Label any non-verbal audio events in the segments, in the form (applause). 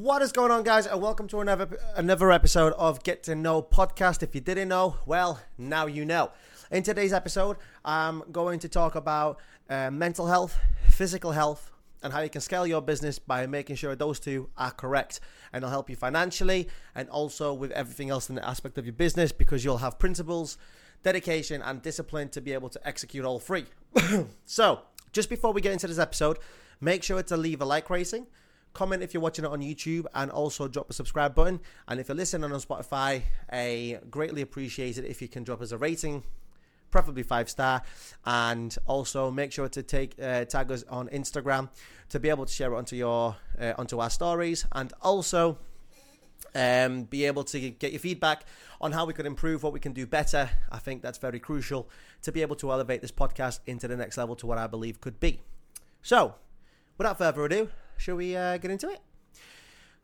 What is going on, guys? And welcome to another another episode of Get2Know podcast. If you didn't know, well, now you know. In today's episode, I'm going to talk about uh, mental health, physical health, and how you can scale your business by making sure those two are correct. And it'll help you financially and also with everything else in the aspect of your business because you'll have principles, dedication, and discipline to be able to execute all three. (coughs) so, just before we get into this episode, make sure to leave a like rating comment if you're watching it on YouTube, and also drop a subscribe button. And if you're listening on Spotify, I greatly appreciate it if you can drop us a rating, preferably five star, and also make sure to take uh, tag us on Instagram to be able to share it onto your uh, onto our stories, and also um, be able to get your feedback on how we could improve, what we can do better. I think that's very crucial to be able to elevate this podcast into the next level to what I believe could be. So, without further ado, shall we uh, get into it?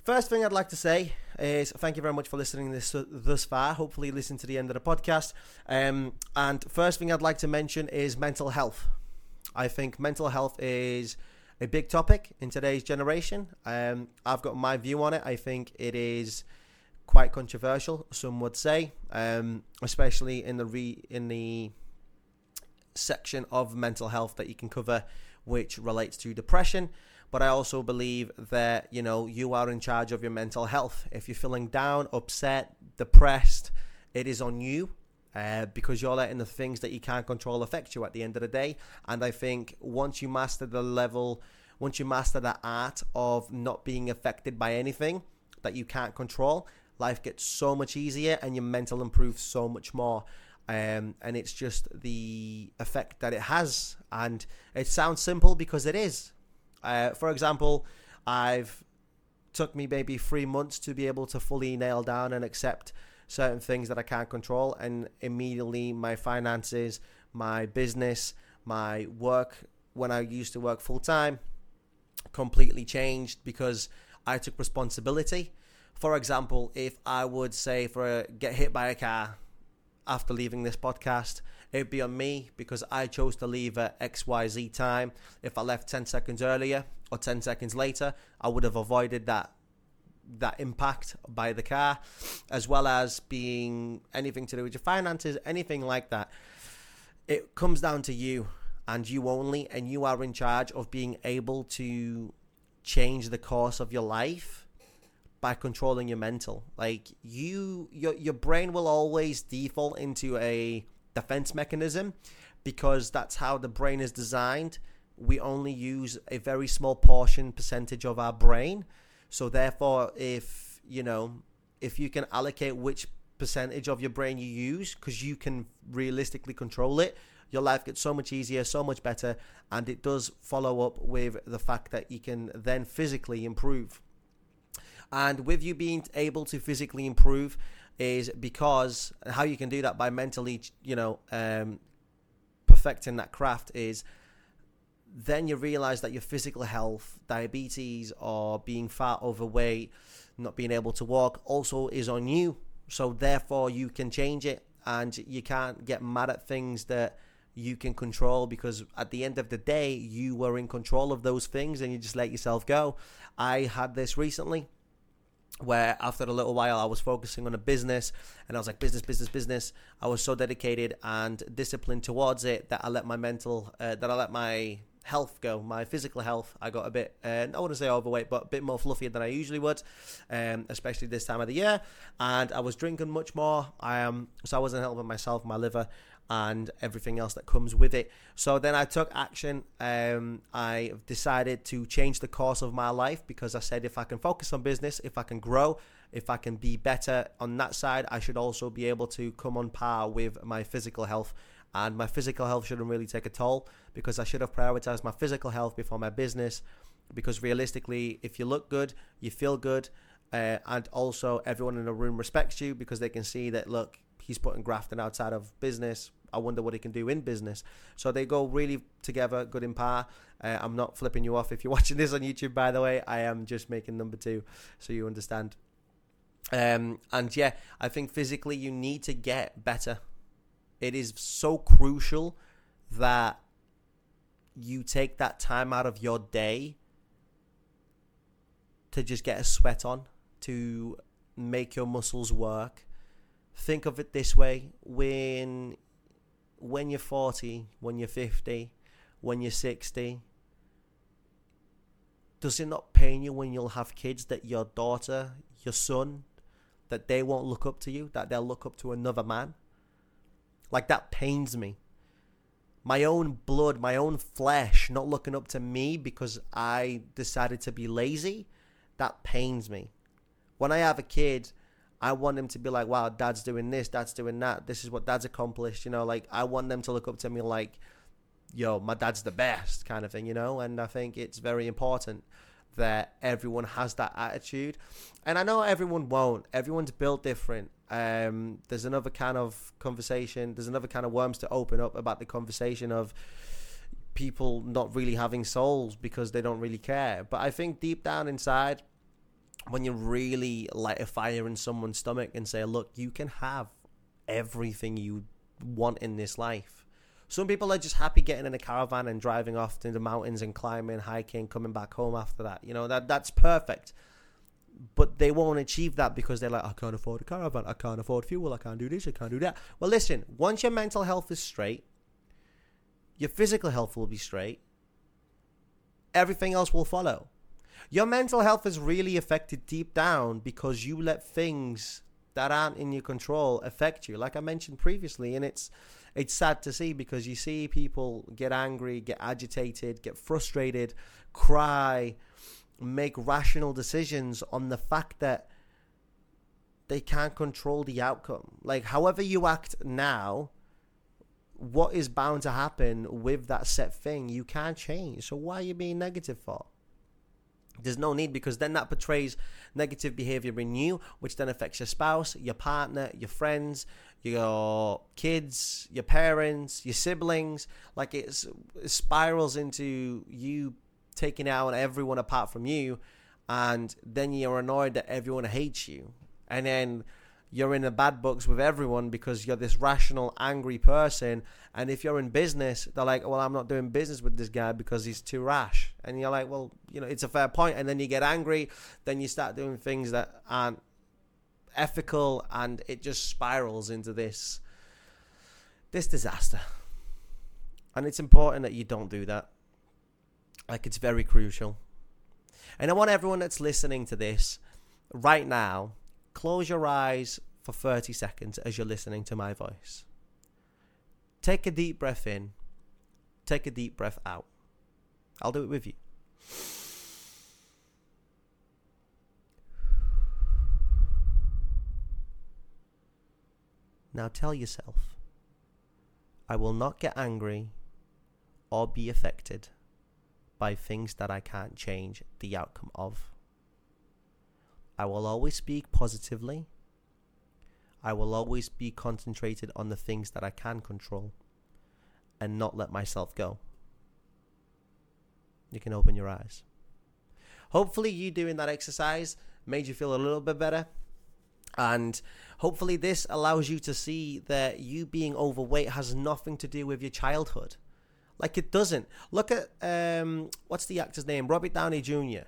First thing I'd like to say is thank you very much for listening this thus far. Hopefully, listen to the end of the podcast. Um, and first thing I'd like to mention is mental health. I think mental health is a big topic in today's generation. Um, I've got my view on it. I think it is quite controversial. Some would say, um, especially in the re in the section of mental health that you can cover, which relates to depression. But I also believe that you know you are in charge of your mental health. If you're feeling down, upset, depressed, it is on you. Uh, because you're letting the things that you can't control affect you at the end of the day. And I think once you master the level, once you master the art of not being affected by anything that you can't control, life gets so much easier and your mental improves so much more. Um, and it's just the effect that it has. And it sounds simple because it is. Uh, for example, I've took me maybe three months to be able to fully nail down and accept certain things that I can't control, and immediately my finances, my business, my work when I used to work full time completely changed because I took responsibility. For example, if I would say for a, get hit by a car after leaving this podcast, it'd be on me because I chose to leave at XYZ time. If I left 10 seconds earlier or 10 seconds later, I would have avoided that that impact by the car, as well as being anything to do with your finances, anything like that. It comes down to you and you only, and you are in charge of being able to change the course of your life by controlling your mental. Like you, your your brain will always default into a defense mechanism because that's how the brain is designed. We only use a very small portion percentage of our brain so therefore, if you know, if you can allocate which percentage of your brain you use, because you can realistically control it, your life gets so much easier, so much better, and it does follow up with the fact that you can then physically improve. And with you being able to physically improve, is because how you can do that by mentally, you know, um, perfecting that craft is then you realize that your physical health, diabetes, or being fat, overweight, not being able to walk, also is on you. So therefore, you can change it, and you can't get mad at things that you can control because at the end of the day, you were in control of those things, and you just let yourself go. I had this recently where after a little while I was focusing on a business and I was like business business business I was so dedicated and disciplined towards it that I let my mental uh, that I let my health go, my physical health, I got a bit, uh, I wouldn't say overweight, but a bit more fluffier than I usually would, um, especially this time of the year. And I was drinking much more. I um, so I wasn't helping myself, my liver, and everything else that comes with it. So then I took action. Um, I decided to change the course of my life because I said if I can focus on business, if I can grow, if I can be better on that side, I should also be able to come on par with my physical health and my physical health shouldn't really take a toll because I should have prioritized my physical health before my business. Because realistically, if you look good, you feel good, uh, and also everyone in the room respects you because they can see that look, he's putting grafting outside of business. I wonder what he can do in business. So they go really together, good in par. Uh, I'm not flipping you off if you're (laughs) watching this on YouTube, by the way. I am just making number two so you understand. Um, and yeah, I think physically you need to get better it is so crucial that you take that time out of your day to just get a sweat on, to make your muscles work. Think of it this way: when when you're 40, when you're 50, when you're 60, does it not pain you when you'll have kids that your daughter, your son, that they won't look up to you, that they'll look up to another man? Like that pains me. My own blood, my own flesh not looking up to me because I decided to be lazy, that pains me. When I have a kid, I want them to be like, wow, dad's doing this, dad's doing that. This is what dad's accomplished. You know, like I want them to look up to me like, yo, my dad's the best kind of thing, you know? And I think it's very important that everyone has that attitude. And I know everyone won't. Everyone's built different. Um, there's another kind of conversation, there's another kind of worms to open up about the conversation of people not really having souls because they don't really care. But I think deep down inside, when you really light a fire in someone's stomach and say, look, you can have everything you want in this life some people are just happy getting in a caravan and driving off to the mountains and climbing, hiking, coming back home after that. You know, that that's perfect. But they won't achieve that because they're like, I can't afford a caravan, I can't afford fuel, I can't do this, I can't do that. Well, listen, once your mental health is straight, your physical health will be straight, everything else will follow. Your mental health is really affected deep down because you let things that aren't in your control affect you, like I mentioned previously, and it's it's sad to see because you see people get angry, get agitated, get frustrated, cry, make rational decisions on the fact that they can't control the outcome. Like, however you act now, what is bound to happen with that set thing, you can't change. So, why are you being negative for? There's no need because then that portrays negative behavior in you, which then affects your spouse, your partner, your friends, your kids, your parents, your siblings. Like it spirals into you taking out on everyone apart from you, and then you're annoyed that everyone hates you, and then you're in the bad books with everyone because you're this rational, angry person. And if you're in business, they're like, well, I'm not doing business with this guy because he's too rash. And you're like, well, you know, it's a fair point. And then you get angry, then you start doing things that aren't ethical, and it just spirals into this this disaster. And it's important that you don't do that. Like it's very crucial. And I want everyone that's listening to this right now, close your eyes for 30 seconds as you're listening to my voice. Take a deep breath in, take a deep breath out. I'll do it with you. Now tell yourself, I will not get angry or be affected by things that I can't change the outcome of. I will always speak positively. I will always be concentrated on the things that I can control and not let myself go. You can open your eyes. Hopefully, you doing that exercise made you feel a little bit better. And hopefully, this allows you to see that you being overweight has nothing to do with your childhood. Like it doesn't. Look at um, what's the actor's name? Robert Downey Jr.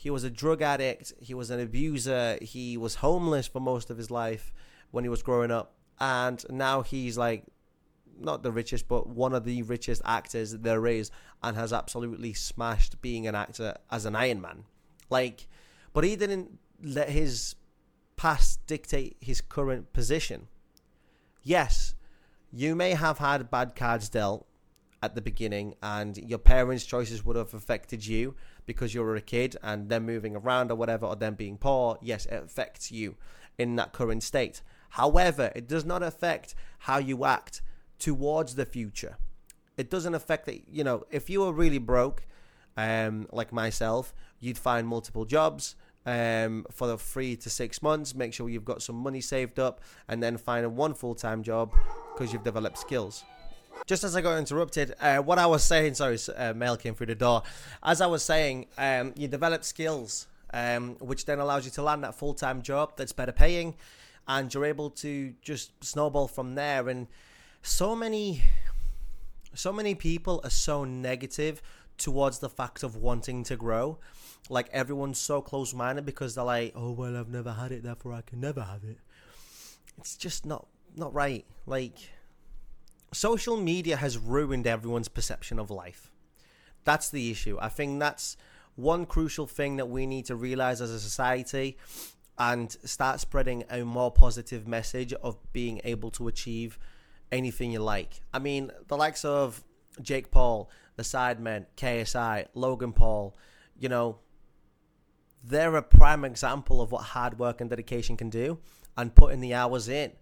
He was a drug addict. He was an abuser. He was homeless for most of his life when he was growing up, and now he's like not the richest, but one of the richest actors there is, and has absolutely smashed being an actor as an Iron Man. Like, but he didn't let his past dictate his current position. Yes, you may have had bad cards dealt at the beginning, and your parents' choices would have affected you because you were a kid and them moving around or whatever, or them being poor. Yes, it affects you in that current state. However, it does not affect how you act towards the future. It doesn't affect that, you know, if you were really broke, um, like myself, you'd find multiple jobs um, for the three to six months. Make sure you've got some money saved up, and then find a one full time job because you've developed skills. Just as I got interrupted, uh, what I was saying, sorry, uh, mail came through the door. As I was saying, um, you develop skills, um, which then allows you to land that full time job that's better paying, and you're able to just snowball from there. And so many, so many people are so negative towards the fact of wanting to grow like everyone's so close minded because they're like, oh well, I've never had it, therefore I can never have it. It's just not not right. Like social media has ruined everyone's perception of life. That's the issue. I think that's one crucial thing that we need to realize as a society and start spreading a more positive message of being able to achieve anything you like. I mean, the likes of Jake Paul, the Sidemen, KSI, Logan Paul, you know, they're a prime example of what hard work and dedication can do and putting the hours in.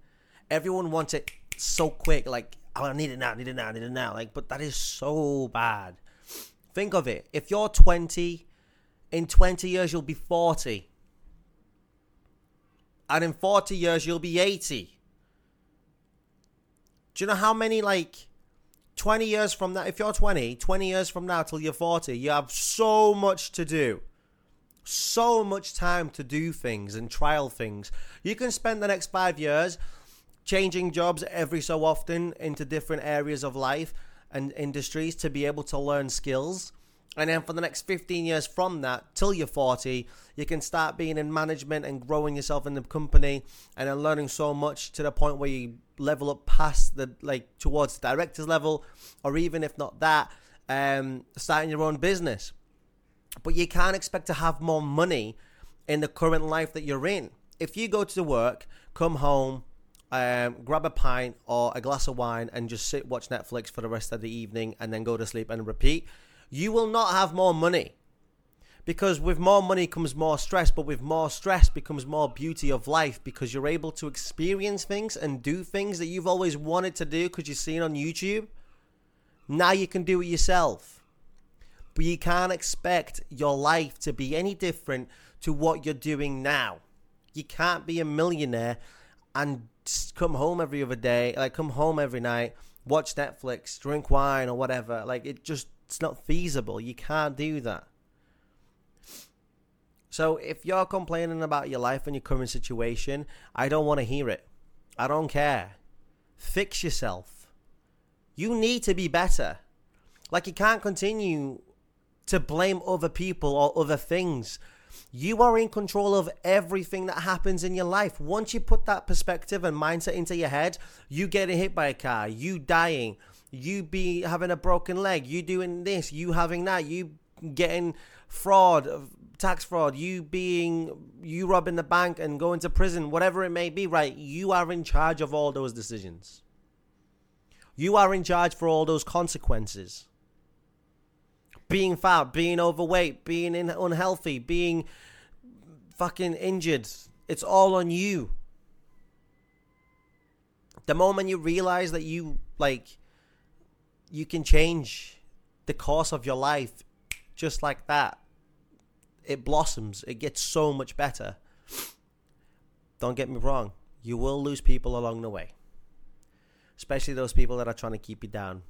Everyone wants it so quick, like, oh, I need it now, I need it now, I need it now. Like, but that is so bad. Think of it. If you're 20, in 20 years you'll be 40. And in 40 years you'll be 80. Do you know how many, like, 20 years from now, if you're 20, 20 years from now till you're 40, you have so much to do so much time to do things and trial things. You can spend the next five years changing jobs every so often into different areas of life and industries to be able to learn skills. And then for the next 15 years from that till you're 40, you can start being in management and growing yourself in the company and then learning so much to the point where you level up past the like towards the director's level or even if not that, um, starting your own business. But you can't expect to have more money in the current life that you're in. If you go to work, come home, um, grab a pint or a glass of wine and just sit watch Netflix for the rest of the evening and then go to sleep and repeat, you will not have more money. Because with more money comes more stress, but with more stress becomes more beauty of life because you're able to experience things and do things that you've always wanted to do because you've seen on YouTube. Now you can do it yourself. But you can't expect your life to be any different to what you're doing now. You can't be a millionaire and come home every other day, like come home every night, watch Netflix, drink wine or whatever. Like it just it's not feasible. You can't do that. So if you're complaining about your life and your current situation, I don't want to hear it. I don't care. Fix yourself. You need to be better. Like you can't continue to blame other people or other things. You are in control of everything that happens in your life. Once you put that perspective and mindset into your head, you getting hit by a car, you dying, you be having a broken leg, you doing this, you having that, you getting fraud, tax fraud, you being you robbing the bank and going to prison, whatever it may be, right? You are in charge of all those decisions. You are in charge for all those consequences being fat, being overweight, being in, unhealthy, being fucking injured. It's all on you. The moment you realize that you like you can change the course of your life just like that, it blossoms. It gets so much better. Don't get me wrong, you will lose people along the way. Especially those people that are trying to keep you down.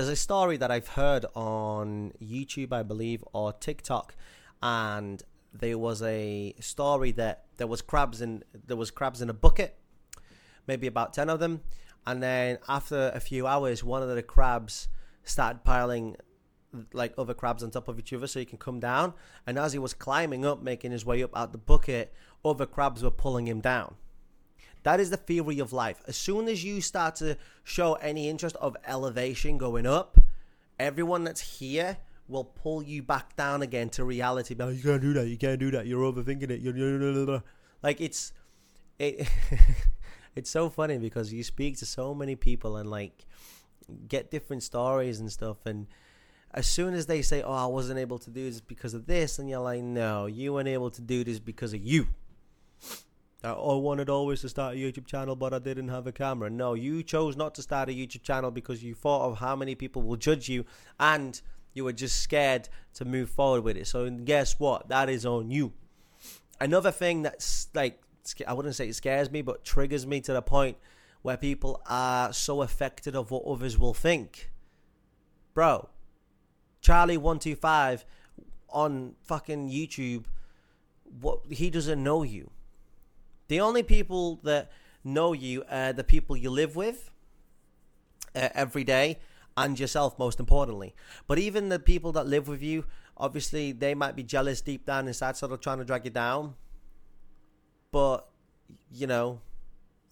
There's a story that I've heard on YouTube, I believe, or TikTok, and there was a story that there was crabs in there was crabs in a bucket, maybe about ten of them, and then after a few hours, one of the crabs started piling like other crabs on top of each other so he can come down. And as he was climbing up, making his way up out the bucket, other crabs were pulling him down. That is the theory of life. As soon as you start to show any interest of elevation going up, everyone that's here will pull you back down again to reality. No, you can't do that. You can't do that. You're overthinking it. You're like it's it. (laughs) it's so funny because you speak to so many people and like get different stories and stuff and as soon as they say oh i wasn't able to do this because of this and you're like no you weren't able to do this because of you I wanted always to start a YouTube channel, but I didn't have a camera. No, you chose not to start a YouTube channel because you thought of how many people will judge you and you were just scared to move forward with it. So, guess what? That is on you. Another thing that's like, I wouldn't say it scares me, but triggers me to the point where people are so affected of what others will think. Bro, Charlie125 on fucking YouTube, what he doesn't know you the only people that know you are the people you live with uh, every day and yourself, most importantly. But even the people that live with you obviously they might be jealous deep down inside, sort of trying to drag you down. But you know,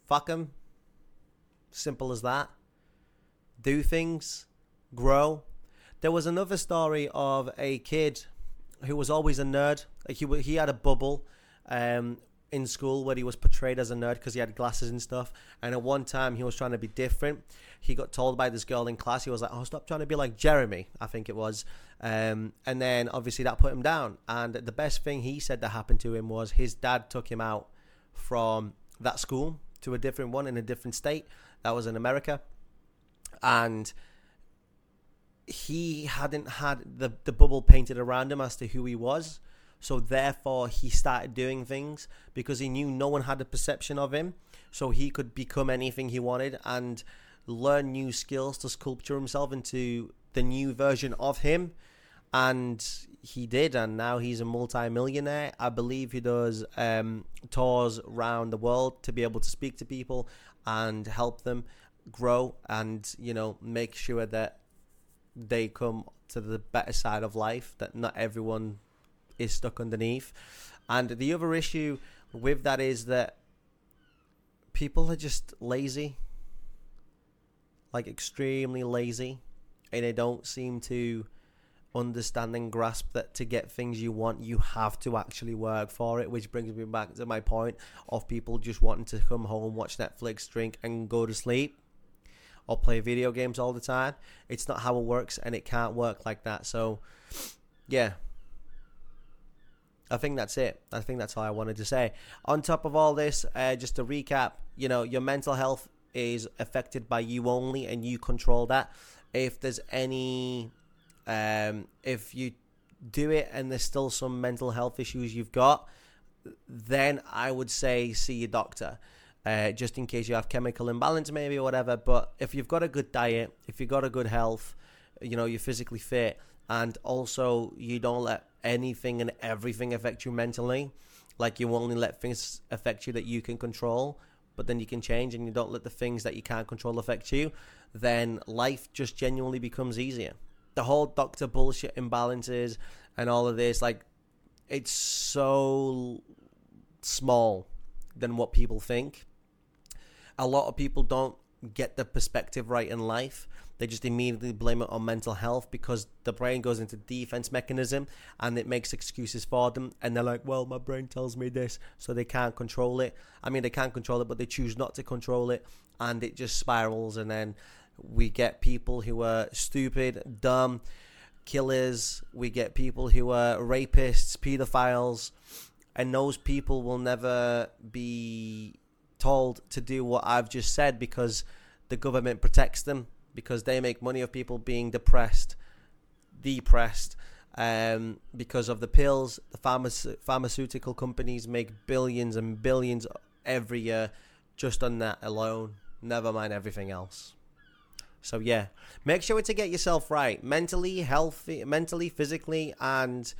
fuck them. Simple as that. Do things, grow. There was another story of a kid who was always a nerd. Like he he had a bubble um, in school where he was portrayed as a nerd because he had glasses and stuff. And at one time he was trying to be different. He got told by this girl in class, he was like, "Oh, stop trying to be like Jeremy." I think it was. Um, and then obviously that put him down. And the best thing he said that happened to him was his dad took him out from that school to a different one in a different state. That was in America, and he hadn't had the the bubble painted around him as to who he was. So therefore, he started doing things because he knew no one had a perception of him. So he could become anything he wanted and learn new skills to sculpture himself into the new version of him. And he did, and now he's a multi-millionaire. I believe he does um, tours around the world to be able to speak to people and help them grow, and you know make sure that they come to the better side of life. That not everyone is stuck underneath. And the other issue with that is that people are just lazy, like extremely lazy, and they don't seem to understand and grasp that to get things you want, you have to actually work for it. Which brings me back to my point of people just wanting to come home, watch Netflix, drink, and go to sleep. Or play video games all the time. It's not how it works, and it can't work like that. So, yeah, I think that's it. I think that's all I wanted to say. On top of all this, uh, just to recap, you know, your mental health is affected by you only, and you control that. If there's any, um, if you do it and there's still some mental health issues you've got, then I would say see your doctor. Uh, just in case you have chemical imbalance, maybe or whatever. But if you've got a good diet, if you've got a good health, you know, you're physically fit, and also you don't let anything and everything affect you mentally. Like you only let things affect you that you can control, but then you can change and you don't let the things that you can't control affect you, then life just genuinely becomes easier. The whole doctor bullshit imbalances and all of this, like, it's so small than what people think. A lot of people don't get the perspective right in life they just immediately blame it on mental health because the brain goes into defense mechanism and it makes excuses for them. And they're like, well, my brain tells me this, so they can't control it. I mean, they can't control it, but they choose not to control it. And it just spirals. And then we get people who are stupid, dumb, killers. We get people who are rapists, pedophiles. And those people will never be told to do what I've just said because the government protects them because they make money of people being depressed, depressed, um, because of the pills. The pharma- pharmaceutical companies make billions and billions every year just on that alone. Never mind everything else. So yeah, make sure to get yourself right, mentally, healthy, mentally, physically, and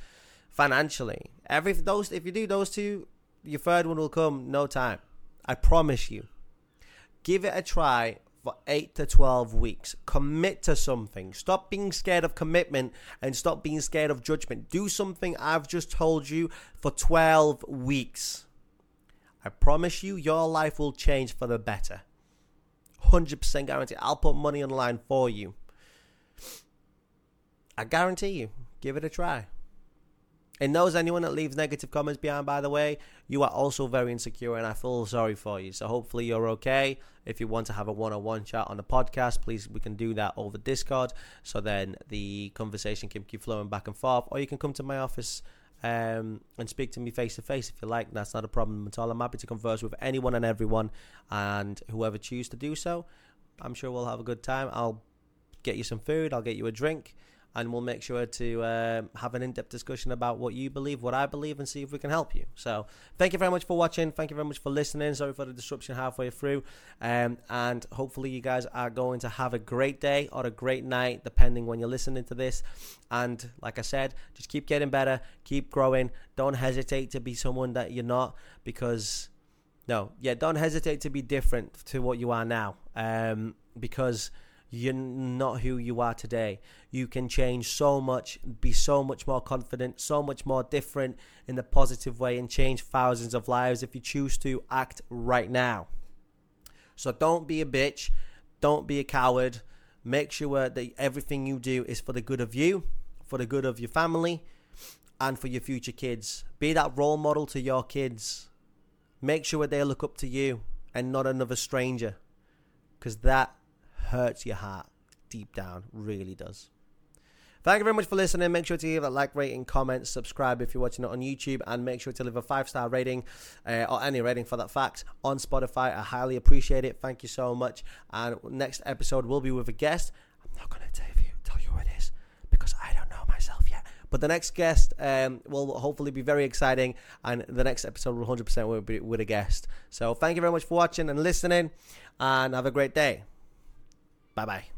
financially. Every those, if you do those two, your third one will come no time. I promise you. Give it a try for 8 to 12 weeks. Commit to something. Stop being scared of commitment and stop being scared of judgment. Do something I've just told you for 12 weeks. I promise you, your life will change for the better. 100% guarantee. I'll put money on the line for you. I guarantee you. Give it a try. And knows anyone that leaves negative comments behind, by the way, you are also very insecure and I feel sorry for you. So hopefully you're okay. If you want to have a one on one chat on the podcast, please, we can do that over Discord. So then the conversation can keep flowing back and forth. Or you can come to my office um, and speak to me face to face if you like. That's not a problem at all. I'm happy to converse with anyone and everyone. And whoever choose to do so, I'm sure we'll have a good time. I'll get you some food, I'll get you a drink and we'll make sure to um, have an in-depth discussion about what you believe, what I believe, and see if we can help you. So, thank you very much for watching. Thank you very much for listening. Sorry for the disruption halfway through, um, and hopefully you guys are going to have a great day or a great night, depending when you're listening to this. And like I said, just keep getting better, keep growing. Don't hesitate to be someone that you're not, because no, yeah, don't hesitate to be different to what you are now, um, because you're not who you are today. You can change so much, be so much more confident, so much more different in the positive way, and change thousands of lives if you choose to act right now. So don't be a bitch. Don't be a coward. Make sure that everything you do is for the good of you, for the good of your family, and for your future kids. Be that role model to your kids. Make sure they look up to you and not another stranger. Because that hurts your heart deep down, really does. Thank you very much for listening. Make sure to give a like, rating, comment, subscribe if you're watching it on YouTube, and make sure to leave a five star rating uh, or any rating for that fact on Spotify. I highly appreciate it. Thank you so much. And next episode will be with a guest. I'm not going to tell you, tell you who it is because I don't know myself yet. But the next guest um, will hopefully be very exciting, and the next episode will 100% will be with a guest. So thank you very much for watching and listening, and have a great day. Bye bye.